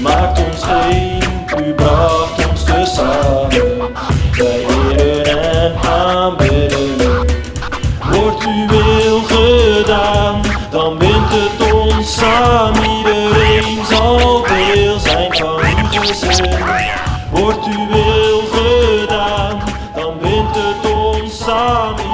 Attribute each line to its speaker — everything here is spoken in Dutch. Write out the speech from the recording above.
Speaker 1: Maakt ons één, u bracht ons te samen. Wij eren en aanbidden. Wordt u wil gedaan, dan wint het ons samen. Iedereen zal deel zijn van uw gezin. Wordt u wil gedaan, dan wint het ons samen.